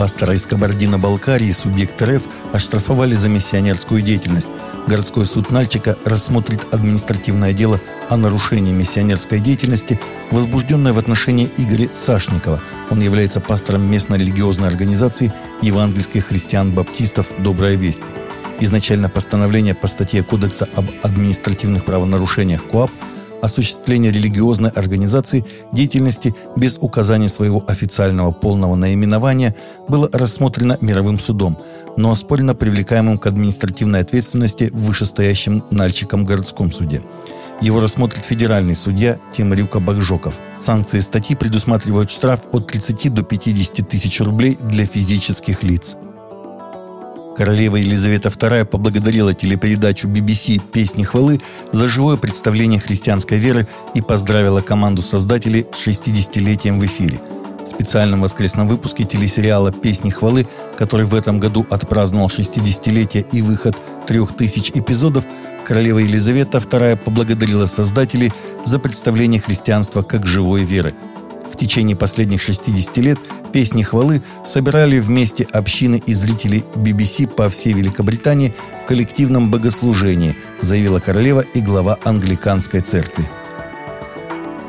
Пастора из Кабардино-Балкарии, субъект РФ, оштрафовали за миссионерскую деятельность. Городской суд Нальчика рассмотрит административное дело о нарушении миссионерской деятельности, возбужденное в отношении Игоря Сашникова. Он является пастором местной религиозной организации евангельских христиан-баптистов «Добрая весть». Изначально постановление по статье Кодекса об административных правонарушениях КОАП осуществление религиозной организации деятельности без указания своего официального полного наименования было рассмотрено мировым судом, но оспорено привлекаемым к административной ответственности в вышестоящем Нальчиком городском суде. Его рассмотрит федеральный судья Тимрюка Багжоков. Санкции статьи предусматривают штраф от 30 до 50 тысяч рублей для физических лиц. Королева Елизавета II поблагодарила телепередачу BBC «Песни хвалы» за живое представление христианской веры и поздравила команду создателей с 60-летием в эфире. В специальном воскресном выпуске телесериала «Песни хвалы», который в этом году отпраздновал 60-летие и выход трех тысяч эпизодов, королева Елизавета II поблагодарила создателей за представление христианства как живой веры – в течение последних 60 лет песни хвалы собирали вместе общины и зрителей BBC по всей Великобритании в коллективном богослужении, заявила королева и глава англиканской церкви.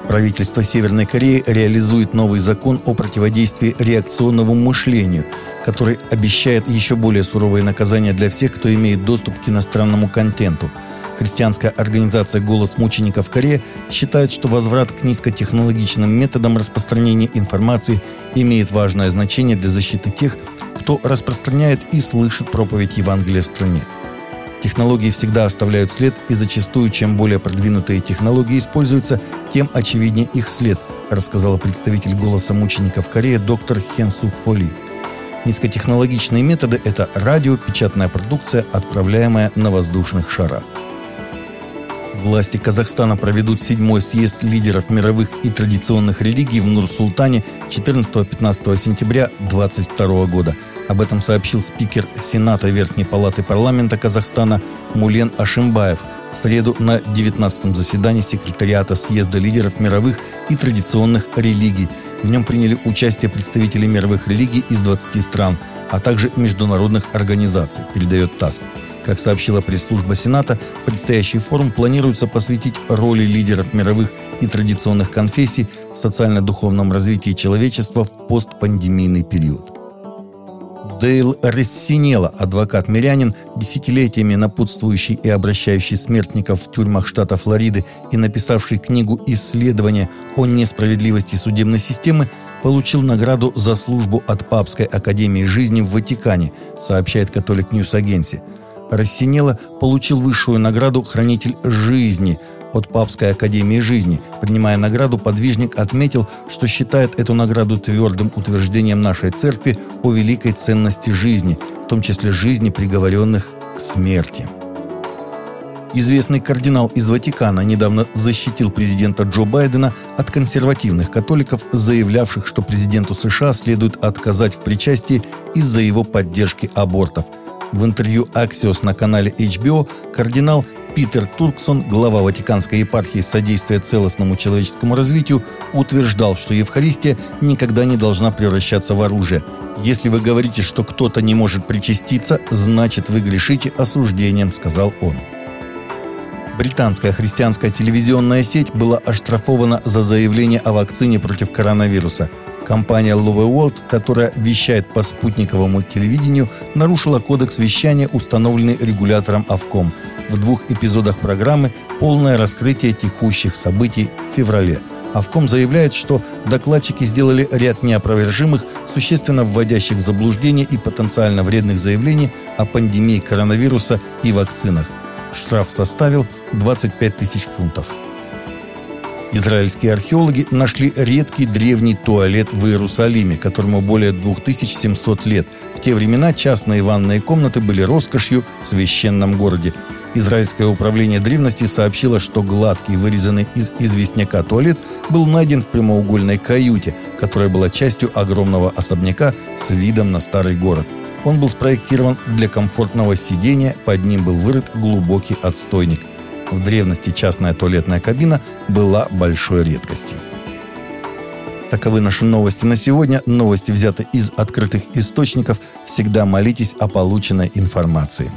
Правительство Северной Кореи реализует новый закон о противодействии реакционному мышлению, который обещает еще более суровые наказания для всех, кто имеет доступ к иностранному контенту – Христианская организация «Голос мучеников Корея» считает, что возврат к низкотехнологичным методам распространения информации имеет важное значение для защиты тех, кто распространяет и слышит проповедь Евангелия в стране. Технологии всегда оставляют след, и зачастую, чем более продвинутые технологии используются, тем очевиднее их след, рассказала представитель «Голоса мучеников Кореи» доктор Хен Сук Фоли. Низкотехнологичные методы – это радио, печатная продукция, отправляемая на воздушных шарах. Власти Казахстана проведут седьмой съезд лидеров мировых и традиционных религий в Нур-Султане 14-15 сентября 2022 года. Об этом сообщил спикер Сената Верхней Палаты Парламента Казахстана Мулен Ашимбаев в среду на 19-м заседании секретариата съезда лидеров мировых и традиционных религий. В нем приняли участие представители мировых религий из 20 стран, а также международных организаций, передает ТАСС. Как сообщила пресс-служба Сената, предстоящий форум планируется посвятить роли лидеров мировых и традиционных конфессий в социально-духовном развитии человечества в постпандемийный период. Дейл Рессинела, адвокат-мирянин, десятилетиями напутствующий и обращающий смертников в тюрьмах штата Флориды и написавший книгу «Исследование о несправедливости судебной системы», получил награду за службу от Папской академии жизни в Ватикане, сообщает Catholic News Agency. Рассинело получил высшую награду «Хранитель жизни» от Папской Академии жизни. Принимая награду, подвижник отметил, что считает эту награду твердым утверждением нашей церкви о великой ценности жизни, в том числе жизни приговоренных к смерти. Известный кардинал из Ватикана недавно защитил президента Джо Байдена от консервативных католиков, заявлявших, что президенту США следует отказать в причастии из-за его поддержки абортов – в интервью «Аксиос» на канале HBO кардинал Питер Турксон, глава Ватиканской епархии содействия целостному человеческому развитию, утверждал, что Евхаристия никогда не должна превращаться в оружие. «Если вы говорите, что кто-то не может причаститься, значит вы грешите осуждением», — сказал он. Британская христианская телевизионная сеть была оштрафована за заявление о вакцине против коронавируса – Компания Love World, которая вещает по спутниковому телевидению, нарушила кодекс вещания, установленный регулятором АВКОМ. В двух эпизодах программы полное раскрытие текущих событий в феврале. Авком заявляет, что докладчики сделали ряд неопровержимых, существенно вводящих в заблуждение и потенциально вредных заявлений о пандемии коронавируса и вакцинах. Штраф составил 25 тысяч фунтов. Израильские археологи нашли редкий древний туалет в Иерусалиме, которому более 2700 лет. В те времена частные ванные комнаты были роскошью в священном городе. Израильское управление древности сообщило, что гладкий, вырезанный из известняка туалет был найден в прямоугольной каюте, которая была частью огромного особняка с видом на старый город. Он был спроектирован для комфортного сидения, под ним был вырыт глубокий отстойник. В древности частная туалетная кабина была большой редкостью. Таковы наши новости на сегодня. Новости взяты из открытых источников. Всегда молитесь о полученной информации.